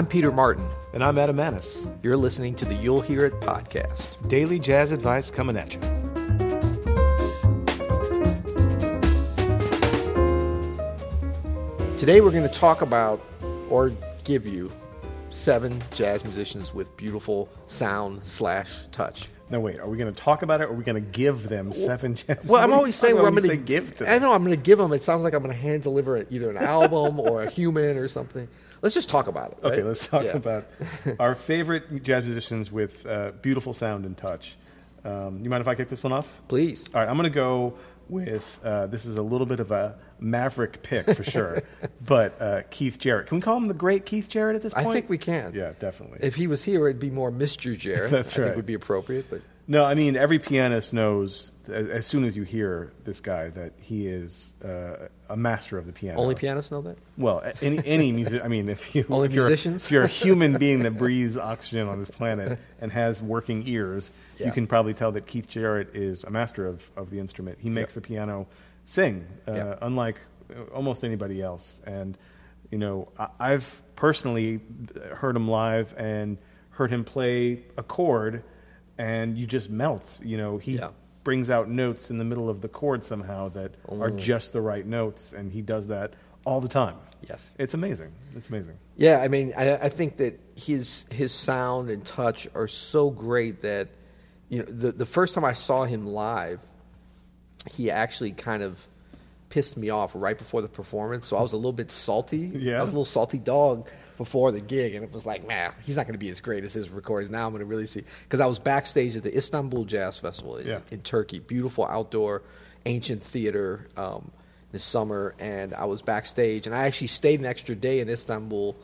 I'm Peter Martin. And I'm Adam Maness. You're listening to the You'll Hear It podcast. Daily jazz advice coming at you. Today we're going to talk about or give you seven jazz musicians with beautiful sound slash touch. Now wait, are we going to talk about it, or are we going to give them seven jazz? Well, I'm always saying where I'm going say give to I know I'm going to give them. It sounds like I'm going to hand deliver either an album or a human or something. Let's just talk about it. Okay, let's talk Yeah. about our favorite jazz musicians with uh, beautiful sound and touch. Um, you mind if I kick this one off? Please. All right, I'm going to go with uh, this is a little bit of a maverick pick for sure, but uh, Keith Jarrett. Can we call him the great Keith Jarrett at this point? I think we can. Yeah, definitely. If he was here, it'd be more Mr. Jarrett. That's I right. think would be appropriate, but No, I mean every pianist knows as soon as you hear this guy that he is uh, a master of the piano. only pianists know that. Well, any any music. I mean, if you Only if you're, musicians? if you're a human being that breathes oxygen on this planet and has working ears, Yeah. you can probably tell that Keith Jarrett is a master of, of the instrument. He makes the piano sing, uh, Yeah. unlike uh, almost anybody else. And you know, I, I've personally heard him live and heard him play a chord, and you just melt. You know, he Yeah. brings out notes in the middle of the chord somehow that are Mm. just the right notes, and he does that all the time. Yes. It's amazing. It's amazing. Yeah, I mean, I, I think that his his sound and touch are so great that you know the the first time I saw him live, he actually kind of pissed me off right before the performance. So I was a little bit salty. Yeah. I was a little salty dog before the gig, and it was like, man, he's not going to be as great as his recordings. Now I'm going to really see because I was backstage at the Istanbul Jazz Festival in, Yeah. in Turkey, beautiful outdoor ancient theater um, this summer, and I was backstage, and I actually stayed an extra day in Istanbul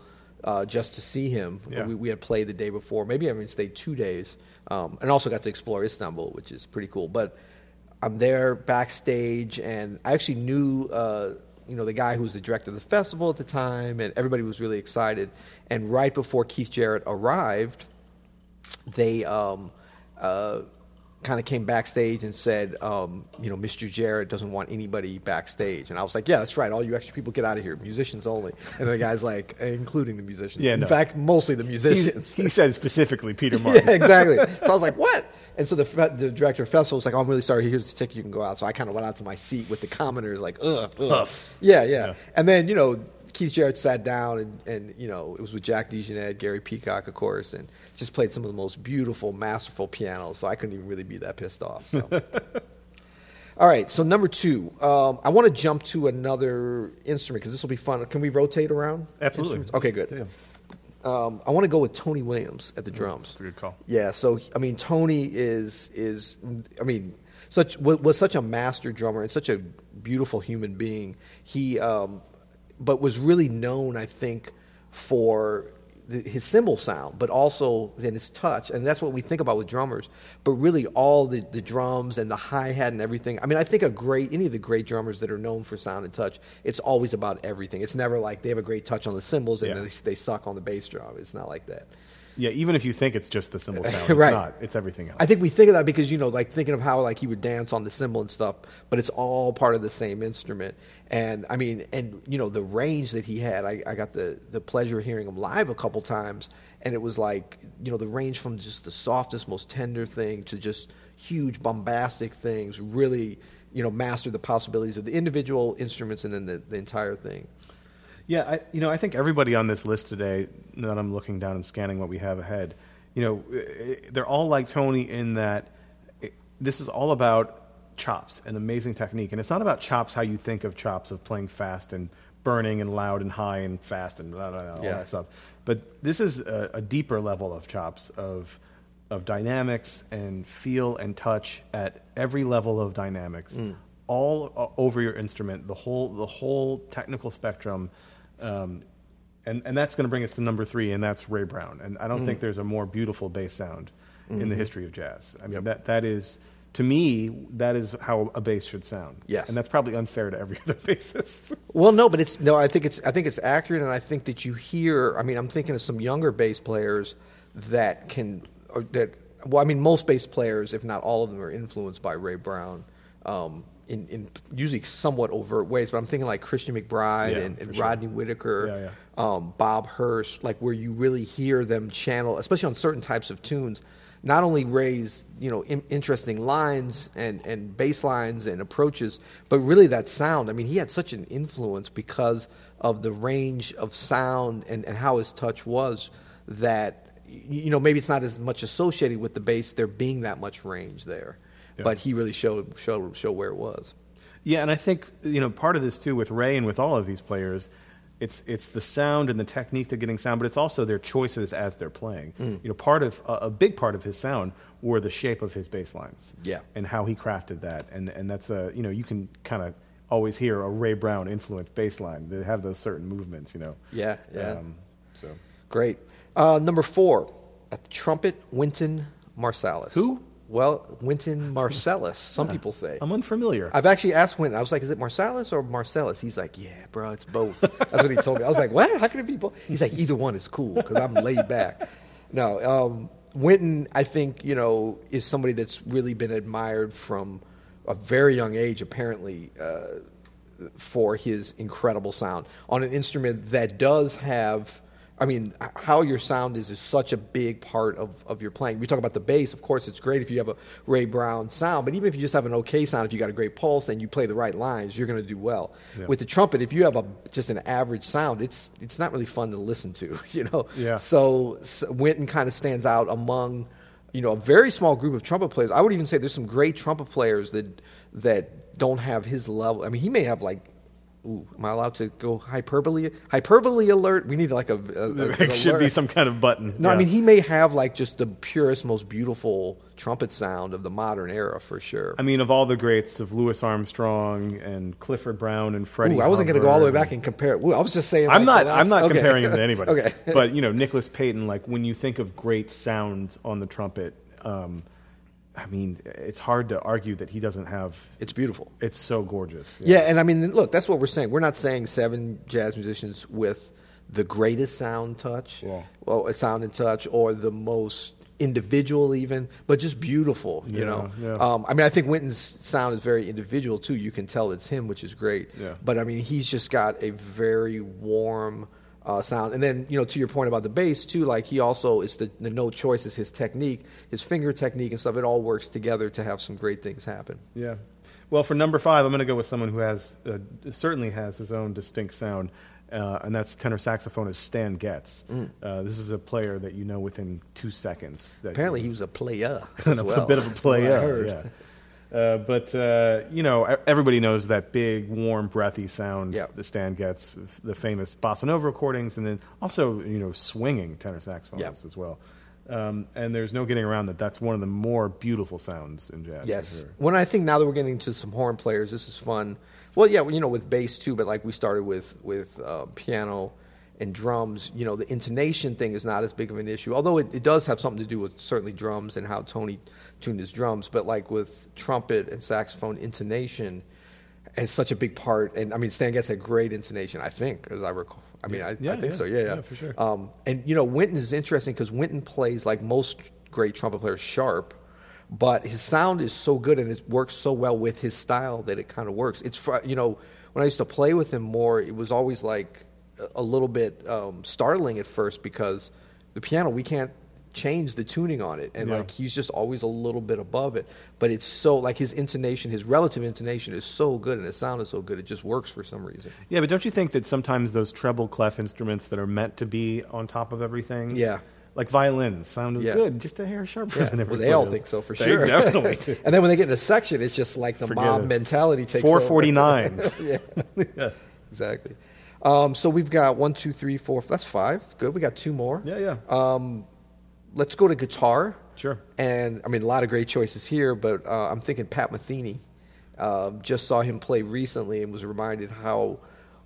uh, just to see him. Yeah. We, we had played the day before, maybe I even stayed two days, um, and also got to explore Istanbul, which is pretty cool. But I'm there backstage, and I actually knew. Uh, you know the guy who was the director of the festival at the time, and everybody was really excited. And right before Keith Jarrett arrived, they um, uh, kind of came backstage and said, um, you know, Mr. Jarrett doesn't want anybody backstage. And I was like, yeah, that's right. All you extra people get out of here, musicians only. And the guy's like, including the musicians. Yeah, In no. fact, mostly the musicians. he said specifically Peter Martin. Yeah, exactly. So I was like, "What?" And so the the director of festival was like, "Oh, I'm really sorry. Here's the ticket. You can go out." So I kind of went out to my seat with the commenters, like, "Ugh, ugh. Yeah, yeah, Yeah. And then you know, Keith Jarrett sat down, and, and you know, it was with Jack DeJohnette, Gary Peacock, of course, and just played some of the most beautiful, masterful pianos. So I couldn't even really be that pissed off. So. All right, so number two, um, I want to jump to another instrument because this will be fun. Can we rotate around? Absolutely. instruments? Okay, good. Um, I want to go with Tony Williams at the drums. That's a good call. Yeah, so I mean, Tony is is I mean, such wa- was such a master drummer and such a beautiful human being. He, um, but was really known, I think, for the, his cymbal sound, but also in his touch, and that's what we think about with drummers. But really, all the, the drums and the hi hat and everything. I mean, I think a great any of the great drummers that are known for sound and touch, it's always about everything. It's never like they have a great touch on the cymbals and Yeah. they, they suck on the bass drum. It's not like that. Yeah, even if you think it's just the cymbal sound, it's Right. not. It's everything else. I think we think of that because you know, like thinking of how like he would dance on the cymbal and stuff, but it's all part of the same instrument. And I mean, and you know, the range that he had, I, I got the the pleasure of hearing him live a couple times, and it was like you know, the range from just the softest, most tender thing to just huge bombastic things. Really, you know, mastered the possibilities of the individual instruments and then the, the entire thing. Yeah, I, you know, I think everybody on this list today, now that I'm looking down and scanning what we have ahead, you know, eh, they're all like Tony in that eh, this is all about chops and amazing technique. And it's not about chops how you think of chops of playing fast and burning and loud and high and fast and blah, blah, blah, all Yeah. that stuff. But this is a, a deeper level of chops of of dynamics and feel and touch at every level of dynamics, all over your instrument, the whole the whole technical spectrum. Um, and, and that's going to bring us to number three, and that's Ray Brown. And I don't think there's a more beautiful bass sound in the history of jazz. I mean, that, that is, to me, that is how a bass should sound. Yes. And that's probably unfair to every other bassist. Well, no, but it's no. I think it's I think it's accurate, and I think that you hear. I mean, I'm thinking of some younger bass players that can or that. Well, I mean, most bass players, if not all of them, are influenced by Ray Brown. Um, in, in usually somewhat overt ways, but I'm thinking like Christian McBride Yeah, and, and sure. Rodney Whitaker, Yeah, yeah. Um, Bob Hurst, like where you really hear them channel, especially on certain types of tunes, not only Ray's you know in, interesting lines and and bass lines and approaches, but really that sound. I mean, he had such an influence because of the range of sound and, and how his touch was that you know maybe it's not as much associated with the bass there being that much range there, Yeah. but he really showed showed showed where it was. Yeah, and I think you know part of this too with Ray and with all of these players, it's it's the sound and the technique to getting sound, but it's also their choices as they're playing. Mm. You know, part of a, a big part of his sound were the shape of his bass lines. Yeah. and how he crafted that, and and that's a you know you can kind of always hear a Ray Brown influenced bass line. They have those certain movements. You know. Yeah, yeah. Um, so Great. Uh, number four, at the trumpet, Wynton Marsalis. Who? Well, Winton Marcellus, some people say. I'm unfamiliar. I've actually asked Wynton. I was like, is it Marcellus or Marcellus? He's like, yeah, bro, it's both. That's what he told me. I was like, what? How can it be both? He's like, either one is cool because I'm laid back. No, um, Wynton, I think, you know, is somebody that's really been admired from a very young age, apparently, uh, for his incredible sound on an instrument that does have. I mean, how your sound is is such a big part of, of your playing. We talk about the bass. Of course, it's great if you have a Ray Brown sound, but even if you just have an okay sound, if you got a great pulse and you play the right lines, you're going to do well. Yeah. With the trumpet, if you have a just an average sound, it's it's not really fun to listen to, you know. Yeah. So, so Wynton kind of stands out among, you know, a very small group of trumpet players. I would even say there's some great trumpet players that that don't have his level. I mean, he may have like. Ooh, am I allowed to go hyperbole? Hyperbole alert. We need like a. a, there should be some kind of button. No, I mean he may have like just the purest, most beautiful trumpet sound of the modern era for sure. I mean, of all the greats of Louis Armstrong and Clifford Brown and Freddie. Ooh, I wasn't going to go all the way back and compare. Ooh, I was just saying. I'm like, not. I'm not okay. comparing him to anybody. okay. But you know, Nicholas Payton. Like when you think of great sounds on the trumpet, um, I mean, it's hard to argue that he doesn't have. it's beautiful. It's so gorgeous. Yeah, and I mean, look, that's what we're saying. We're not saying seven jazz musicians with the greatest sound touch, Yeah. well, sound and touch, or the most individual even, but just beautiful. You Yeah, know, yeah. Um, I mean, I think Wynton's sound is very individual too. You can tell it's him, which is great. Yeah. But I mean, he's just got a very warm. Uh, sound and then you know to your point about the bass too like he also is the, the no choice is his technique his finger technique and stuff it all works together to have some great things happen Yeah. Well, for number five, I'm going to go with someone who has uh, certainly has his own distinct sound, uh, and that's tenor saxophonist Stan Getz. Mm. Uh, this is a player that you know within two seconds. That apparently he was a player as well a bit of a player. Yeah. Uh, but uh, you know, everybody knows that big, warm, breathy sound Yeah. that Stan gets, the famous bossa nova recordings, and then also you know, swinging tenor saxophonists Yeah. as well. Um, and there's no getting around that. That's one of the more beautiful sounds in jazz. Yes. sure. When I think now that we're getting to some horn players, this is fun. Well, yeah, you know, with bass too, but like we started with with uh, piano and drums. You know, the intonation thing is not as big of an issue, although it, it does have something to do with certainly drums and how Tony tuned his drums. But like with trumpet and saxophone, intonation is such a big part. And I mean, Stan Getz had great intonation, I think, as I recall. I mean, I, Yeah, I think yeah. so. Yeah, yeah, for sure. Um, and you know, Wynton is interesting because Wynton plays like most great trumpet players, sharp, but his sound is so good and it works so well with his style that it kind of works. It's you know, when I used to play with him more, it was always like a- little bit um, startling at first because the piano we can't change the tuning on it and Yeah. like he's just always a little bit above it but it's so like his intonation his relative intonation is so good and his sound is so good it just works for some reason Yeah, but don't you think that sometimes those treble clef instruments that are meant to be on top of everything? Yeah. Like violins sound Yeah. good, just a hair sharper Yeah, than well, everybody they all else. think so for They sure. definitely do. and then when they get in a section, it's just like the Forget mob it. mentality takes over. 449. yeah, exactly. Um, so we've got one, two, three, four. That's five. Good. We got two more. yeah, yeah. Um, let's go to guitar. Sure. And I mean, a lot of great choices here, but uh, I'm thinking Pat Metheny. Um, just saw him play recently and was reminded how,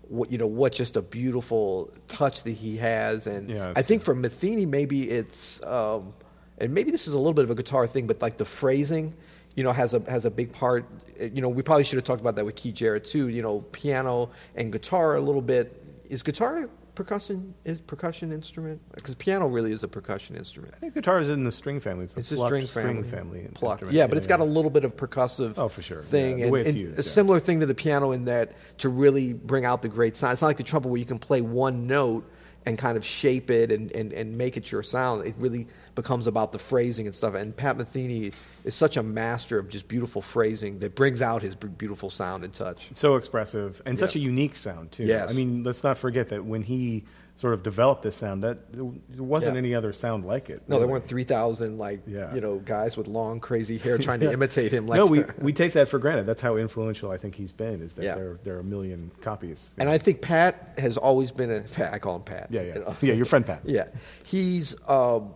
what you know, what just a beautiful touch that he has. And Yeah, I think for Metheny, maybe it's, um, and maybe this is a little bit of a guitar thing, but like the phrasing, you know, has a has a big part. Uh, You know, we probably should have talked about that with Keith Jarrett too. You know, piano and guitar a little bit. Is guitar percussion is percussion instrument? Because piano really is a percussion instrument. I think guitar is in the string family. It's, It's a string family. family Plucked. instrument. Yeah, but it's got a little bit of percussive. Oh, for sure. Thing Yeah, the and, way it's and used, a yeah. similar thing to the piano in that to really bring out the great sound. It's not like the trumpet where you can play one note and kind of shape it and, and, and make it your sound. It really becomes about the phrasing and stuff. And Pat Metheny is such a master of just beautiful phrasing that brings out his beautiful sound and touch. so expressive and such a unique sound too. Yes. I mean, let's not forget that when he sort of developed this sound, that there wasn't Yeah. any other sound like it. No, there weren't three thousand like Yeah. you know guys with long crazy hair trying to imitate him. Like no, we, we take that for granted. That's how influential I think he's been. Is that Yeah. there there are a million copies. And I think Pat has always been a Pat. I call him Pat. yeah, yeah, you know. yeah. Your friend Pat. Yeah, he's um,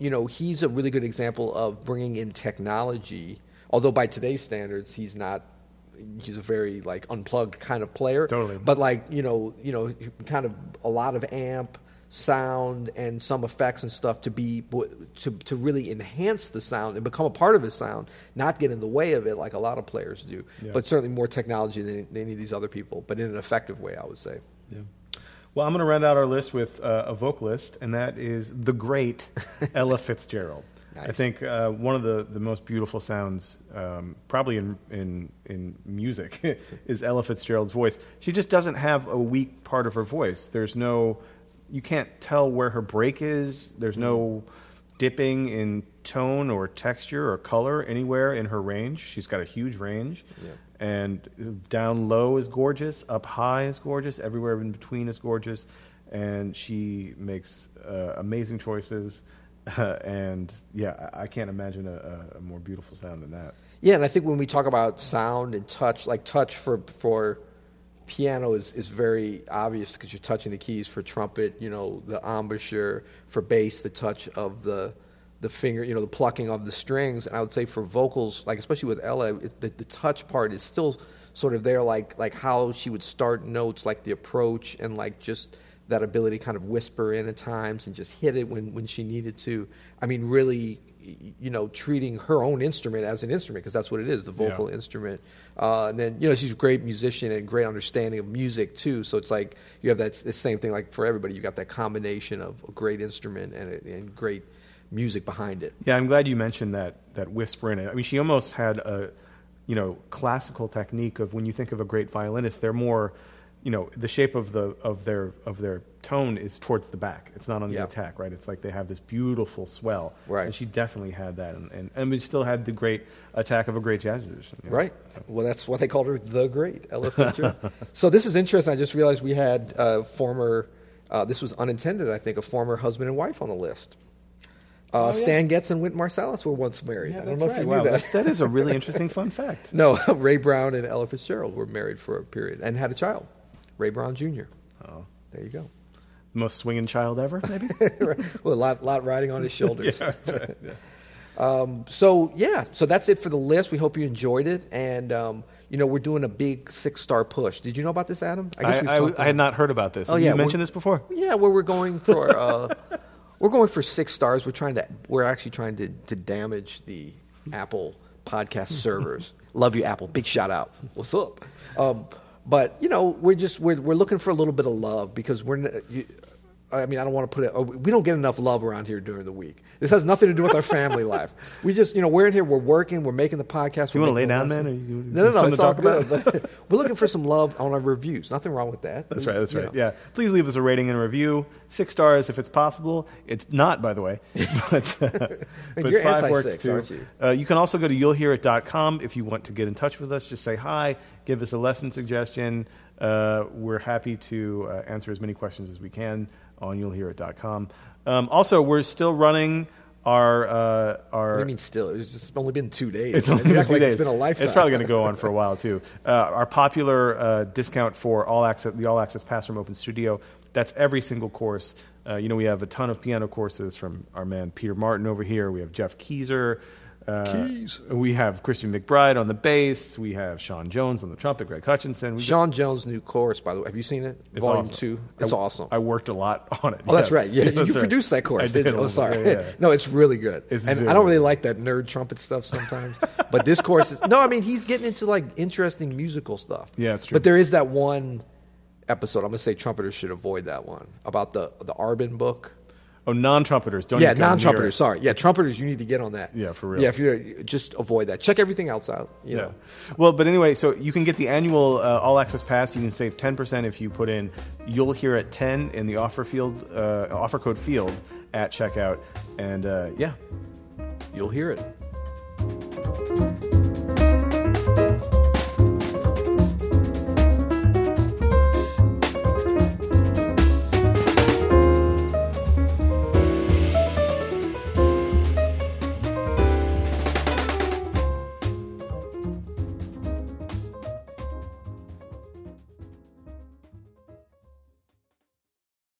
you know he's a really good example of bringing in technology. Although by today's standards, he's not. He's a very like unplugged kind of player. Totally. But like you know, you know, kind of a lot of amp sound and some effects and stuff to be to to really enhance the sound and become a part of his sound, not get in the way of it like a lot of players do. Yeah. But certainly more technology than, than any of these other people, but in an effective way, I would say. Yeah. Well, I'm going to round out our list with uh, a vocalist, and that is the great Ella Fitzgerald. I think uh, one of the, the most beautiful sounds, um, probably in, in, in music, is Ella Fitzgerald's voice. She just doesn't have a weak part of her voice. There's no, you can't tell where her break is. There's no dipping in tone or texture or color anywhere in her range. She's got a huge range. Yeah. And down low is gorgeous, up high is gorgeous, everywhere in between is gorgeous. And she makes uh, amazing choices. and yeah, I can't imagine a, a- a more beautiful sound than that. Yeah, and I think when we talk about sound and touch, like touch for for piano is, is very obvious because you're touching the keys. For trumpet, you know, the embouchure. For bass, the touch of the the finger, you know, the plucking of the strings. And I would say for vocals, like especially with Ella, it, the, the touch part is still sort of there, like like how she would start notes, like the approach and like just that ability to kind of whisper in at times and just hit it when, when she needed to. I mean, really, you know, treating her own instrument as an instrument because that's what it is, the vocal Yeah. instrument. Uh, and then, you know, she's a great musician and great understanding of music too. So it's like you have that the same thing like for everybody. You got that combination of a great instrument and, a- and great music behind it. Yeah, I'm glad you mentioned that that whisper in it. I mean, she almost had a you know classical technique of when you think of a great violinist, they're more you know the shape of the of their of their tone is towards the back. It's not on the Yeah. attack, right? It's like they have this beautiful swell, Right. And she definitely had that, and and, and we still had the great attack of a great jazz musician, you know? Right. Well, that's why they called her the Great Ella Fitzgerald. so this is interesting. I just realized we had uh, former. Uh, this was unintended, I think, a former husband and wife on the list. Uh, Oh, yeah. Stan Getz and Whit Marsalis were once married. Yeah, I don't know right. if you wow, knew that. that is a really interesting fun fact. No, Ray Brown and Ella Fitzgerald were married for a period and had a child, Ray Brown Jr. Oh. There you go. The Most swinging child ever, maybe. well, a lot, lot riding on his shoulders. yeah, right. Yeah. Um, so yeah, so that's it for the list. We hope you enjoyed it, and um, you know we're doing a big six star push. Did you know about this, Adam? I, I, talked I had not heard about this. Oh, Have yeah, you mentioned this before. Yeah, where we're going for uh, we're going for six stars. We're trying to we're actually trying to, to damage the Apple podcast servers. Love you, Apple. Big shout out. What's up? Um, but you know, we're just we're we're looking for a little bit of love because we're. You, I mean, I don't want to put it. oh, We don't get enough love around here during the week. This has nothing to do with our family life. We just, you know, we're in here. We're working. We're making the podcast. You we're wanna lay down, the man, or you- no, no, no. something It's to all talk good. We're looking for some love on our reviews. Nothing wrong with that. That's right. That's You right. know. Yeah. Please leave us a rating and a review. Six stars if it's possible. It's not, by the way. But, but You're five anti-six, works too. aren't you? Uh, you can also go to you'llhearit.com if you want to get in touch with us. Just say hi, give us a lesson suggestion. Uh, we're happy to uh, answer as many questions as we can on you'llhearit.com. Um, also, we're still running our uh, our. What do you mean still? It's just only been two days. It's only been act two like days. It's been a lifetime. It's probably going to go on for a while too. Uh, our popular uh, discount for all access, the all access pass from Open Studio. That's every single course. Uh, you know, we have a ton of piano courses from our man Peter Martin over here. We have Geoff Keezer. Uh, Keys. We have Christian McBride on the bass. We have Sean Jones on the trumpet. Greg Hutchinson. We Sean Jones' new course, by the way. Have you seen it? It's Volume awesome. two. It's I, awesome. I worked a lot on it. oh, that's right. Yeah, you right. produced that course. I didn't did Oh, sorry. yeah, yeah. no, it's really good. It's and I don't really good. like that nerd trumpet stuff sometimes. but this course is no. I mean, he's getting into like interesting musical stuff. Yeah, it's true. But there is that one. episode, I'm gonna say trumpeters should avoid that one about the the Arban book. Oh, non-trumpeters don't. yeah, even come near non-trumpeters. Sorry, yeah, trumpeters. You need to get on that. Yeah, for real. Yeah, if you're just avoid that. Check everything else out. You Yeah. know. Well, but anyway, so you can get the annual uh, all access pass. You can save ten percent if you put in "You'll hear at ten in the offer field, uh, offer code field at checkout, and uh, yeah, You'll hear it.